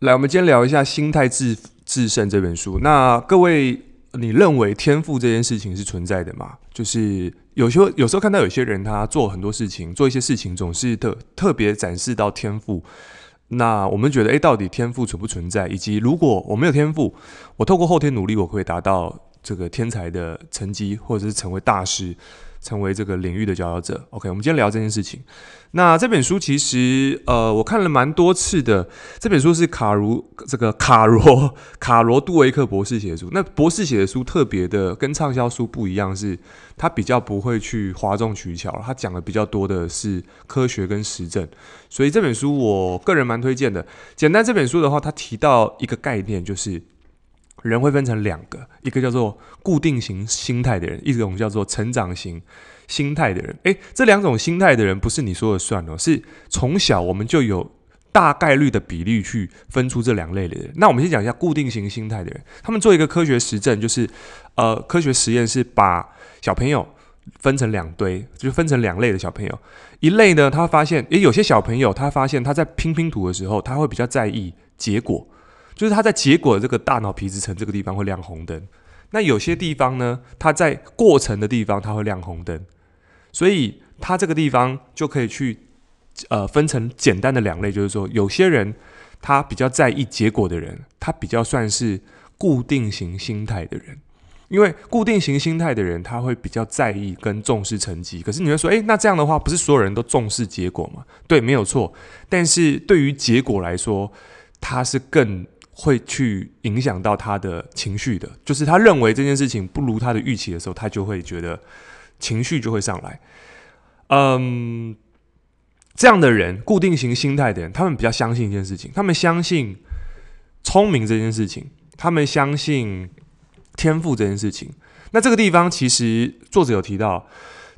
来，我们今天聊一下《心态致致胜》这本书。那各位，你认为天赋这件事情是存在的吗？就是有时候，有时候看到有些人他做很多事情，做一些事情总是特特别展示到天赋。那我们觉得，诶，到底天赋存不存在？以及如果我没有天赋，我透过后天努力，我可以达到这个天才的成绩，或者是成为大师？成为这个领域的佼佼者。OK，我们今天聊这件事情。那这本书其实，呃，我看了蛮多次的。这本书是卡如这个卡罗 卡罗杜维克博士写的书。那博士写的书特别的跟畅销书不一样，是他比较不会去哗众取巧，他讲的比较多的是科学跟实证。所以这本书我个人蛮推荐的。简单这本书的话，他提到一个概念，就是。人会分成两个，一个叫做固定型心态的人，一种叫做成长型心态的人。诶，这两种心态的人不是你说了算哦，是从小我们就有大概率的比例去分出这两类的人。那我们先讲一下固定型心态的人，他们做一个科学实证，就是呃，科学实验是把小朋友分成两堆，就分成两类的小朋友。一类呢，他发现，诶，有些小朋友他发现他在拼拼图的时候，他会比较在意结果。就是他在结果的这个大脑皮质层这个地方会亮红灯，那有些地方呢，他在过程的地方他会亮红灯，所以他这个地方就可以去呃分成简单的两类，就是说有些人他比较在意结果的人，他比较算是固定型心态的人，因为固定型心态的人他会比较在意跟重视成绩，可是你会说，诶，那这样的话不是所有人都重视结果吗？对，没有错，但是对于结果来说，他是更。会去影响到他的情绪的，就是他认为这件事情不如他的预期的时候，他就会觉得情绪就会上来。嗯，这样的人，固定型心态的人，他们比较相信一件事情，他们相信聪明这件事情，他们相信天赋这件事情。那这个地方其实作者有提到，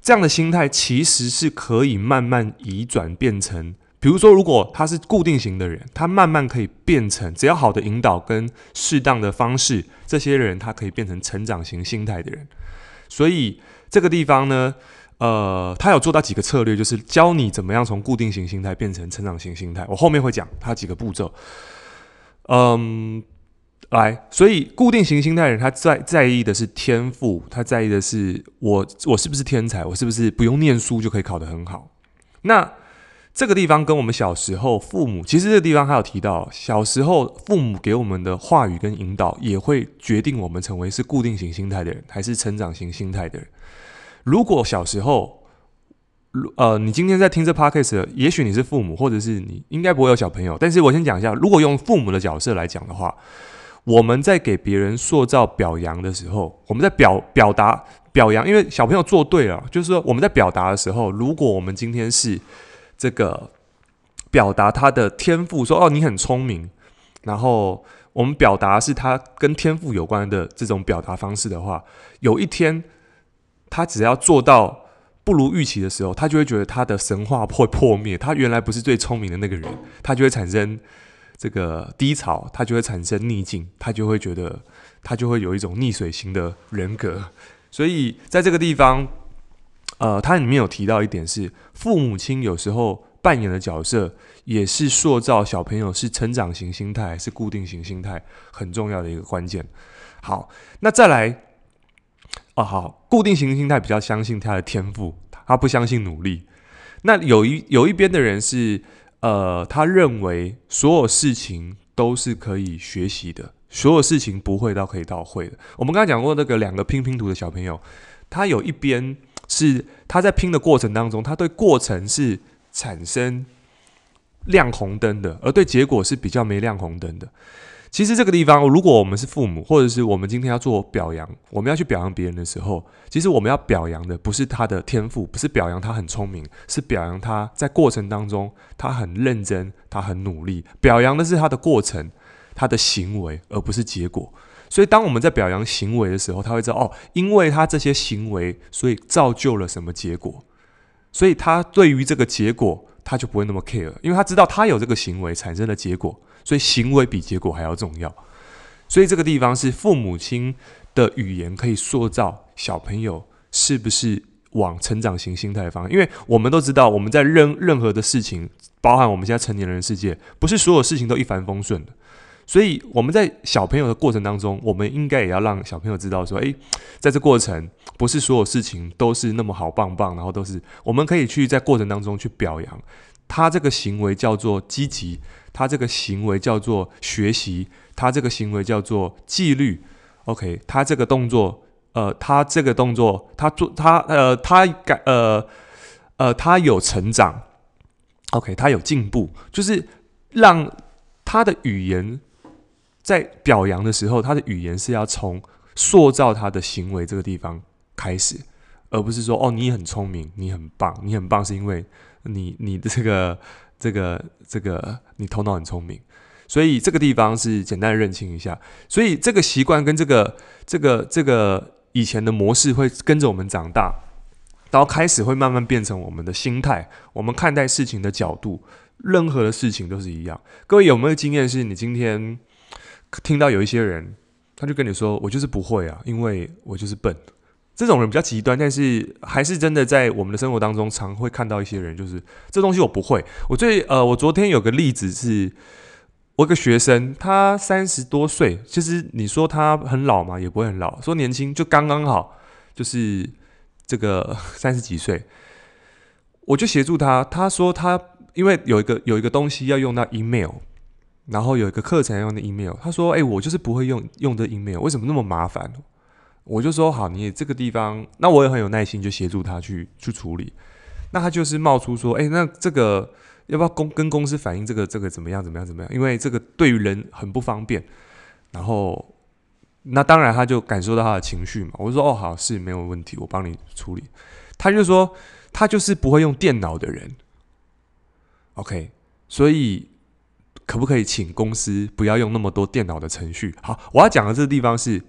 这样的心态其实是可以慢慢移转变成。比如说，如果他是固定型的人，他慢慢可以变成，只要好的引导跟适当的方式，这些人他可以变成成长型心态的人。所以这个地方呢，呃，他有做到几个策略，就是教你怎么样从固定型心态变成成长型心态。我后面会讲他几个步骤。嗯，来，所以固定型心态人，他在在意的是天赋，他在意的是我我是不是天才，我是不是不用念书就可以考得很好。那这个地方跟我们小时候父母，其实这个地方还有提到，小时候父母给我们的话语跟引导，也会决定我们成为是固定型心态的人，还是成长型心态的人。如果小时候，呃，你今天在听这 podcast，也许你是父母，或者是你应该不会有小朋友，但是我先讲一下，如果用父母的角色来讲的话，我们在给别人塑造表扬的时候，我们在表表达表扬，因为小朋友做对了，就是说我们在表达的时候，如果我们今天是。这个表达他的天赋，说哦，你很聪明，然后我们表达是他跟天赋有关的这种表达方式的话，有一天他只要做到不如预期的时候，他就会觉得他的神话会破灭，他原来不是最聪明的那个人，他就会产生这个低潮，他就会产生逆境，他就会觉得他就会有一种逆水型的人格，所以在这个地方。呃，它里面有提到一点是，父母亲有时候扮演的角色，也是塑造小朋友是成长型心态还是固定型心态很重要的一个关键。好，那再来，哦，好，固定型心态比较相信他的天赋，他不相信努力。那有一有一边的人是，呃，他认为所有事情都是可以学习的，所有事情不会到可以到会的。我们刚才讲过那个两个拼拼图的小朋友，他有一边。是他在拼的过程当中，他对过程是产生亮红灯的，而对结果是比较没亮红灯的。其实这个地方，如果我们是父母，或者是我们今天要做表扬，我们要去表扬别人的时候，其实我们要表扬的不是他的天赋，不是表扬他很聪明，是表扬他在过程当中他很认真，他很努力。表扬的是他的过程，他的行为，而不是结果。所以，当我们在表扬行为的时候，他会知道哦，因为他这些行为，所以造就了什么结果。所以他对于这个结果，他就不会那么 care，因为他知道他有这个行为产生的结果，所以行为比结果还要重要。所以这个地方是父母亲的语言可以塑造小朋友是不是往成长型心态的方向。因为我们都知道，我们在任任何的事情，包含我们现在成年人的世界，不是所有事情都一帆风顺的。所以我们在小朋友的过程当中，我们应该也要让小朋友知道说，诶，在这过程不是所有事情都是那么好棒棒，然后都是我们可以去在过程当中去表扬他这个行为叫做积极，他这个行为叫做学习，他这个行为叫做纪律。OK，他这个动作，呃，他这个动作，他做他呃他改呃呃他有成长，OK，他有进步，就是让他的语言。在表扬的时候，他的语言是要从塑造他的行为这个地方开始，而不是说哦，你很聪明，你很棒，你很棒是因为你你的这个这个这个你头脑很聪明，所以这个地方是简单认清一下。所以这个习惯跟这个这个这个以前的模式会跟着我们长大，然后开始会慢慢变成我们的心态，我们看待事情的角度，任何的事情都是一样。各位有没有经验是你今天？听到有一些人，他就跟你说：“我就是不会啊，因为我就是笨。”这种人比较极端，但是还是真的在我们的生活当中常会看到一些人，就是这东西我不会。我最呃，我昨天有个例子是，我一个学生，他三十多岁，其实你说他很老嘛，也不会很老；说年轻，就刚刚好，就是这个 三十几岁。我就协助他，他说他因为有一个有一个东西要用到 email。然后有一个课程用的 email，他说：“哎，我就是不会用用的 email，为什么那么麻烦？”我就说：“好，你这个地方，那我也很有耐心，就协助他去去处理。那他就是冒出说：‘哎，那这个要不要公跟公司反映这个这个怎么样怎么样怎么样？因为这个对于人很不方便。’然后那当然他就感受到他的情绪嘛。我就说：‘哦，好，是没有问题，我帮你处理。’他就说他就是不会用电脑的人。OK，所以。”可不可以请公司不要用那么多电脑的程序？好，我要讲的这个地方是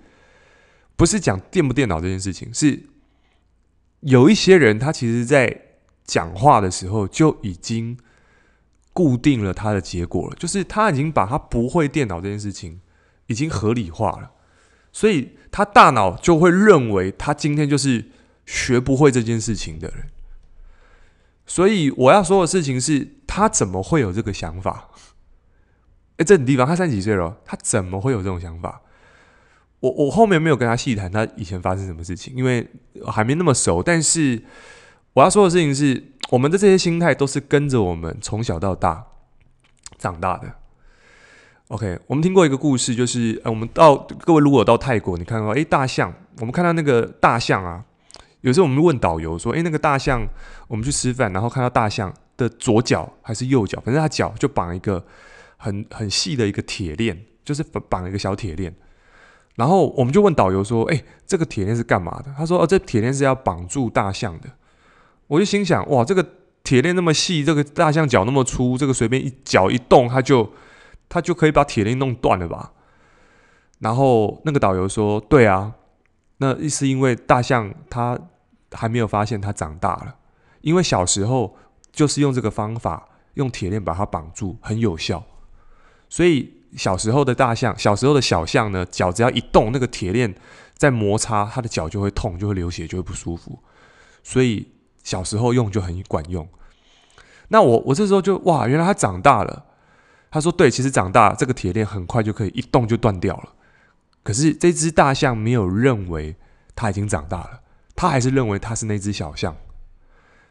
不是讲电不电脑这件事情？是有一些人他其实在讲话的时候就已经固定了他的结果了，就是他已经把他不会电脑这件事情已经合理化了，所以他大脑就会认为他今天就是学不会这件事情的人。所以我要说的事情是，他怎么会有这个想法？哎，这种地方，他三十几岁了，他怎么会有这种想法？我我后面没有跟他细谈他以前发生什么事情，因为还没那么熟。但是我要说的事情是，我们的这些心态都是跟着我们从小到大长大的。OK，我们听过一个故事，就是呃，我们到各位如果到泰国，你看到哎大象，我们看到那个大象啊，有时候我们问导游说，哎那个大象，我们去吃饭，然后看到大象的左脚还是右脚，反正他脚就绑一个。很很细的一个铁链，就是绑一个小铁链，然后我们就问导游说：“哎，这个铁链是干嘛的？”他说：“哦，这铁链是要绑住大象的。”我就心想：“哇，这个铁链那么细，这个大象脚那么粗，这个随便一脚一动，它就它就可以把铁链弄断了吧？”然后那个导游说：“对啊，那意思因为大象它还没有发现它长大了，因为小时候就是用这个方法，用铁链把它绑住，很有效。”所以小时候的大象，小时候的小象呢，脚只要一动，那个铁链在摩擦，它的脚就会痛，就会流血，就会不舒服。所以小时候用就很管用。那我我这时候就哇，原来他长大了。他说对，其实长大这个铁链很快就可以一动就断掉了。可是这只大象没有认为它已经长大了，它还是认为它是那只小象。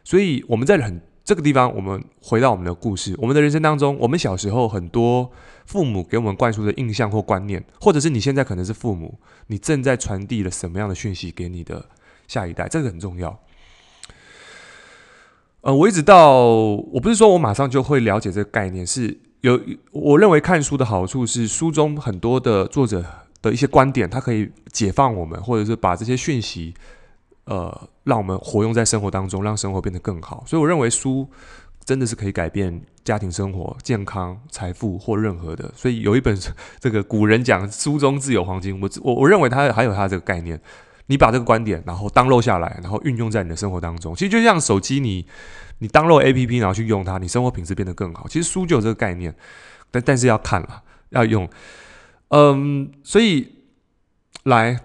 所以我们在很。这个地方，我们回到我们的故事。我们的人生当中，我们小时候很多父母给我们灌输的印象或观念，或者是你现在可能是父母，你正在传递了什么样的讯息给你的下一代，这个很重要。呃，我一直到，我不是说我马上就会了解这个概念，是有我认为看书的好处是，书中很多的作者的一些观点，它可以解放我们，或者是把这些讯息。呃，让我们活用在生活当中，让生活变得更好。所以，我认为书真的是可以改变家庭生活、健康、财富或任何的。所以，有一本这个古人讲“书中自有黄金”，我我我认为它还有它这个概念。你把这个观点，然后 download 下来，然后运用在你的生活当中。其实就像手机，你你当肉 APP，然后去用它，你生活品质变得更好。其实书就有这个概念，但但是要看了，要用。嗯，所以来。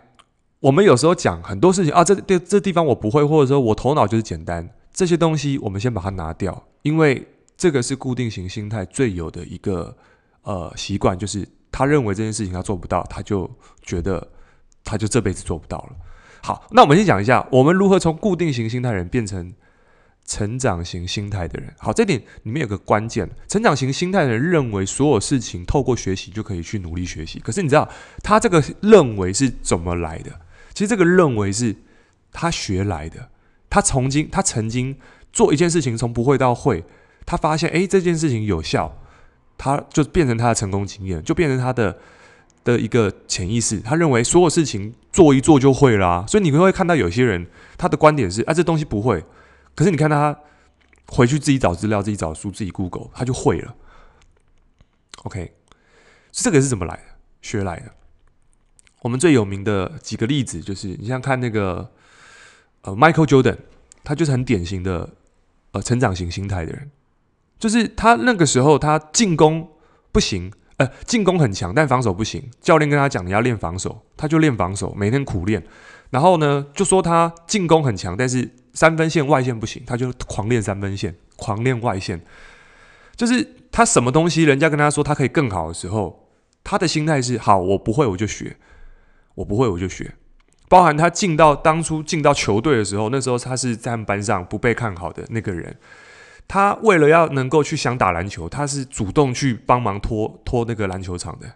我们有时候讲很多事情啊，这这这地方我不会，或者说我头脑就是简单，这些东西我们先把它拿掉，因为这个是固定型心态最有的一个呃习惯，就是他认为这件事情他做不到，他就觉得他就这辈子做不到了。好，那我们先讲一下，我们如何从固定型心态人变成成长型心态的人。好，这点里面有个关键，成长型心态的人认为所有事情透过学习就可以去努力学习。可是你知道他这个认为是怎么来的？其实这个认为是他学来的。他曾经他曾经做一件事情从不会到会，他发现诶，这件事情有效，他就变成他的成功经验，就变成他的。的一个潜意识，他认为所有事情做一做就会啦、所以你会看到有些人他的观点是啊，这东西不会，可是你看他回去自己找资料、自己找书、自己 Google，他就会了。OK，这个是怎么来的？学来的。我们最有名的几个例子就是，你像看那个呃 Michael Jordan，他就是很典型的呃成长型心态的人，就是他那个时候他进攻不行。呃，进攻很强，但防守不行。教练跟他讲，你要练防守，他就练防守，每天苦练。然后呢，就说他进攻很强，但是三分线外线不行，他就狂练三分线，狂练外线。就是他什么东西，人家跟他说他可以更好的时候，他的心态是：好，我不会我就学，我不会我就学。包含他进到当初进到球队的时候，那时候他是在他们班上不被看好的那个人。他为了要能够去想打篮球，他是主动去帮忙拖拖那个篮球场的，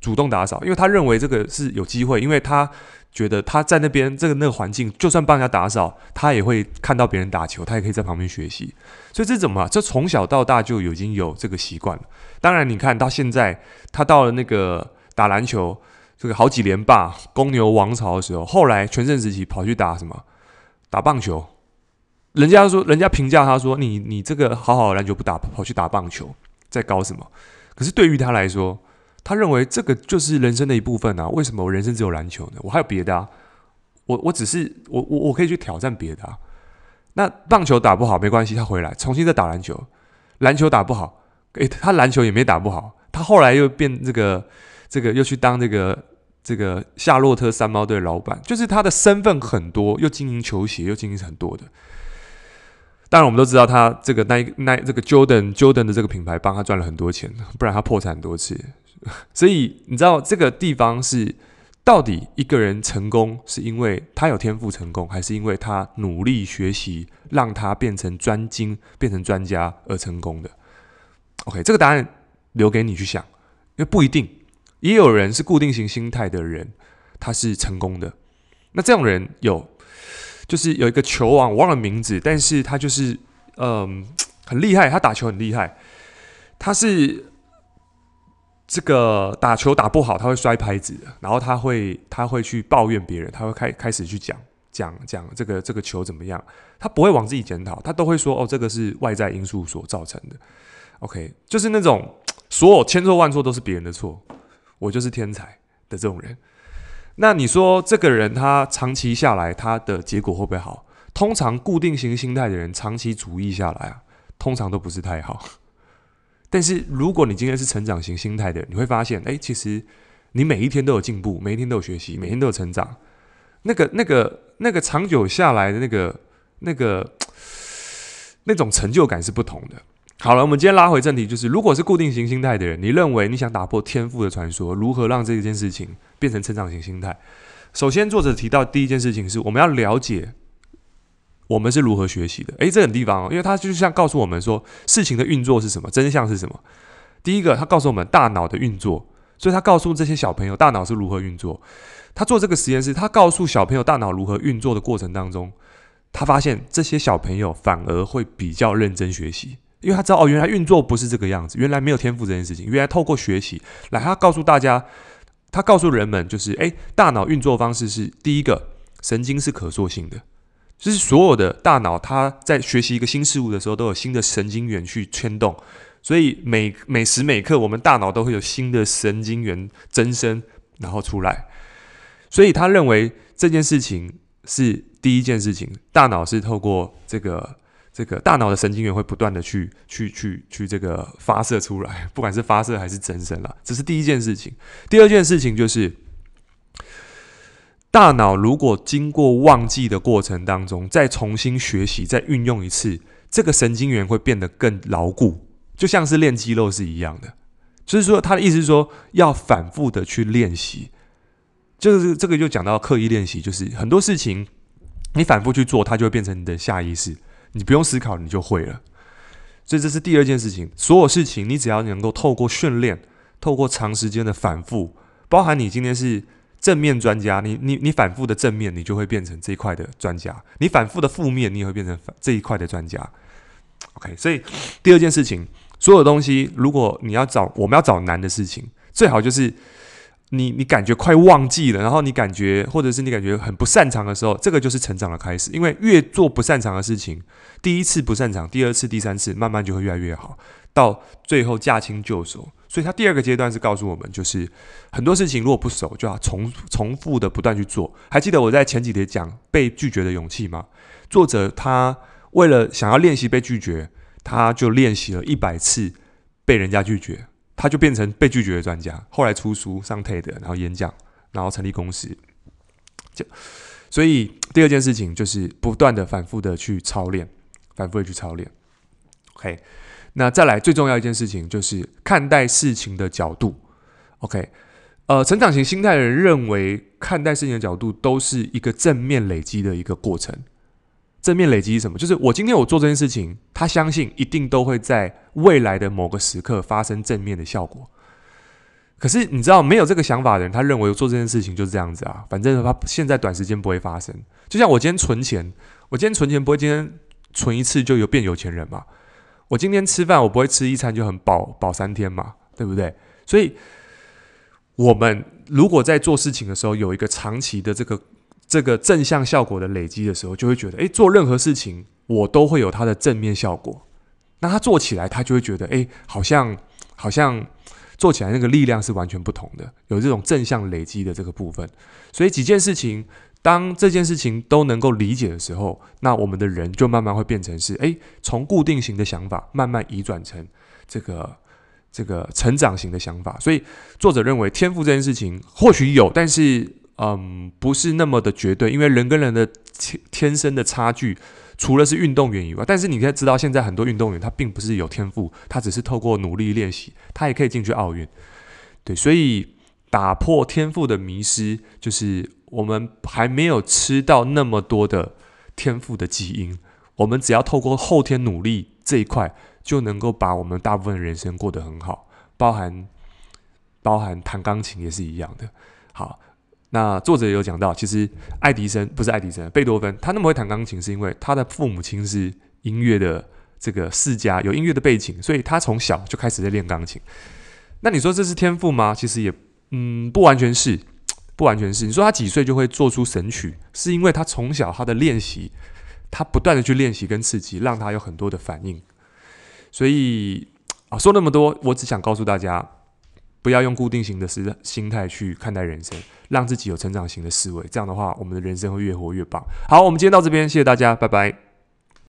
主动打扫，因为他认为这个是有机会，因为他觉得他在那边这个那个环境，就算帮人家打扫，他也会看到别人打球，他也可以在旁边学习。所以这怎么？这从小到大就已经有这个习惯了。当然，你看到现在，他到了那个打篮球这个好几连霸公牛王朝的时候，后来全盛时期跑去打什么？打棒球。人家说，人家评价他说：“你你这个好好的篮球不打，跑去打棒球，在搞什么？”可是对于他来说，他认为这个就是人生的一部分啊。为什么我人生只有篮球呢？我还有别的啊。我我只是我我我可以去挑战别的啊。那棒球打不好没关系，他回来重新再打篮球。篮球打不好，诶，他篮球也没打不好。他后来又变这个这个又去当这个这个夏洛特山猫队老板，就是他的身份很多，又经营球鞋，又经营很多的。当然，我们都知道他这个耐耐这个 Jordan Jordan 的这个品牌帮他赚了很多钱，不然他破产很多次。所以你知道这个地方是到底一个人成功是因为他有天赋成功，还是因为他努力学习让他变成专精、变成专家而成功的？OK，这个答案留给你去想，因为不一定，也有人是固定型心态的人，他是成功的。那这种人有。就是有一个球王，我忘了名字，但是他就是嗯很厉害，他打球很厉害。他是这个打球打不好，他会摔拍子，然后他会他会去抱怨别人，他会开开始去讲讲讲这个这个球怎么样，他不会往自己检讨，他都会说哦，这个是外在因素所造成的。OK，就是那种所有千错万错都是别人的错，我就是天才的这种人。那你说这个人他长期下来他的结果会不会好？通常固定型心态的人长期主义下来啊，通常都不是太好。但是如果你今天是成长型心态的人，你会发现，哎，其实你每一天都有进步，每一天都有学习，每天都有成长。那个、那个、那个长久下来的那个、那个 那种成就感是不同的。好了，我们今天拉回正题，就是如果是固定型心态的人，你认为你想打破天赋的传说，如何让这一件事情变成成长型心态？首先，作者提到第一件事情是我们要了解我们是如何学习的。诶，这个地方，哦因为他就像告诉我们说事情的运作是什么，真相是什么。第一个，他告诉我们大脑的运作，所以他告诉这些小朋友大脑是如何运作。他做这个实验是，他告诉小朋友大脑如何运作的过程当中，他发现这些小朋友反而会比较认真学习。因为他知道哦，原来运作不是这个样子，原来没有天赋这件事情，原来透过学习来，他告诉大家，他告诉人们，就是诶，大脑运作方式是第一个，神经是可塑性的，就是所有的大脑，它在学习一个新事物的时候，都有新的神经元去牵动，所以每每时每刻，我们大脑都会有新的神经元增生，然后出来，所以他认为这件事情是第一件事情，大脑是透过这个。这个大脑的神经元会不断的去去去去这个发射出来，不管是发射还是增生了，这是第一件事情。第二件事情就是，大脑如果经过忘记的过程当中，再重新学习、再运用一次，这个神经元会变得更牢固，就像是练肌肉是一样的。就是说，他的意思是说，要反复的去练习。就是这个就讲到刻意练习，就是很多事情你反复去做，它就会变成你的下意识，你不用思考，你就会了。所以这是第二件事情。所有事情，你只要能够透过训练，透过长时间的反复，包含你今天是正面专家，你你你反复的正面，你就会变成这一块的专家；你反复的负面，你也会变成这一块的专家。OK，所以第二件事情，所有东西，如果你要找，我们要找难的事情，最好就是。你你感觉快忘记了，然后你感觉或者是你感觉很不擅长的时候，这个就是成长的开始。因为越做不擅长的事情，第一次不擅长，第二次、第三次，慢慢就会越来越好，到最后驾轻就熟。所以他第二个阶段是告诉我们，就是很多事情如果不熟，就要重重复的不断去做。还记得我在前几节讲被拒绝的勇气吗？作者他为了想要练习被拒绝，他就练习了一百次被人家拒绝。他就变成被拒绝的专家，后来出书、上 TED，然后演讲，然后成立公司。就所以第二件事情就是不断的、反复的去操练，反复的去操练。OK，那再来最重要一件事情就是看待事情的角度。OK，呃，成长型心态的人认为看待事情的角度都是一个正面累积的一个过程。正面累积是什么？就是我今天我做这件事情，他相信一定都会在未来的某个时刻发生正面的效果。可是你知道，没有这个想法的人，他认为做这件事情就是这样子啊，反正他现在短时间不会发生。就像我今天存钱，我今天存钱不会今天存一次就有变有钱人嘛？我今天吃饭，我不会吃一餐就很饱饱三天嘛？对不对？所以，我们如果在做事情的时候有一个长期的这个。这个正向效果的累积的时候，就会觉得，诶，做任何事情我都会有它的正面效果。那他做起来，他就会觉得，诶，好像好像做起来那个力量是完全不同的，有这种正向累积的这个部分。所以几件事情，当这件事情都能够理解的时候，那我们的人就慢慢会变成是，诶，从固定型的想法慢慢移转成这个这个成长型的想法。所以作者认为，天赋这件事情或许有，但是。嗯，不是那么的绝对，因为人跟人的天天生的差距，除了是运动员以外，但是你可以知道，现在很多运动员他并不是有天赋，他只是透过努力练习，他也可以进去奥运。对，所以打破天赋的迷失，就是我们还没有吃到那么多的天赋的基因，我们只要透过后天努力这一块，就能够把我们大部分人生过得很好，包含包含弹钢琴也是一样的。好。那作者也有讲到，其实爱迪生不是爱迪生，贝多芬他那么会弹钢琴，是因为他的父母亲是音乐的这个世家，有音乐的背景，所以他从小就开始在练钢琴。那你说这是天赋吗？其实也嗯不完全是，不完全是。你说他几岁就会做出神曲，是因为他从小他的练习，他不断的去练习跟刺激，让他有很多的反应。所以啊，说那么多，我只想告诉大家。不要用固定型的思心态去看待人生，让自己有成长型的思维。这样的话，我们的人生会越活越棒。好，我们今天到这边，谢谢大家，拜拜。